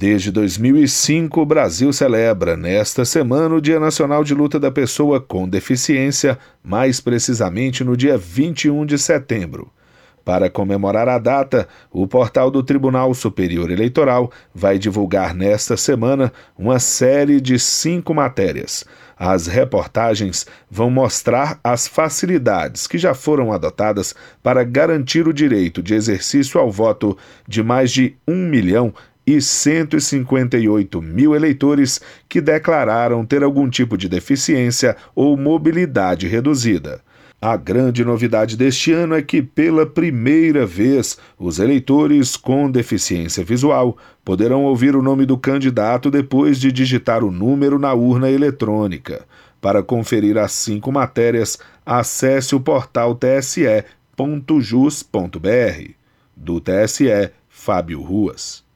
Desde 2005, o Brasil celebra, nesta semana, o Dia Nacional de Luta da Pessoa com Deficiência, mais precisamente no dia 21 de setembro. Para comemorar a data, o portal do Tribunal Superior Eleitoral vai divulgar nesta semana uma série de cinco matérias. As reportagens vão mostrar as facilidades que já foram adotadas para garantir o direito de exercício ao voto de mais de um milhão e 158 mil eleitores que declararam ter algum tipo de deficiência ou mobilidade reduzida. A grande novidade deste ano é que, pela primeira vez, os eleitores com deficiência visual poderão ouvir o nome do candidato depois de digitar o número na urna eletrônica. Para conferir as cinco matérias, acesse o portal tse.jus.br. Do TSE, Fábio Ruas.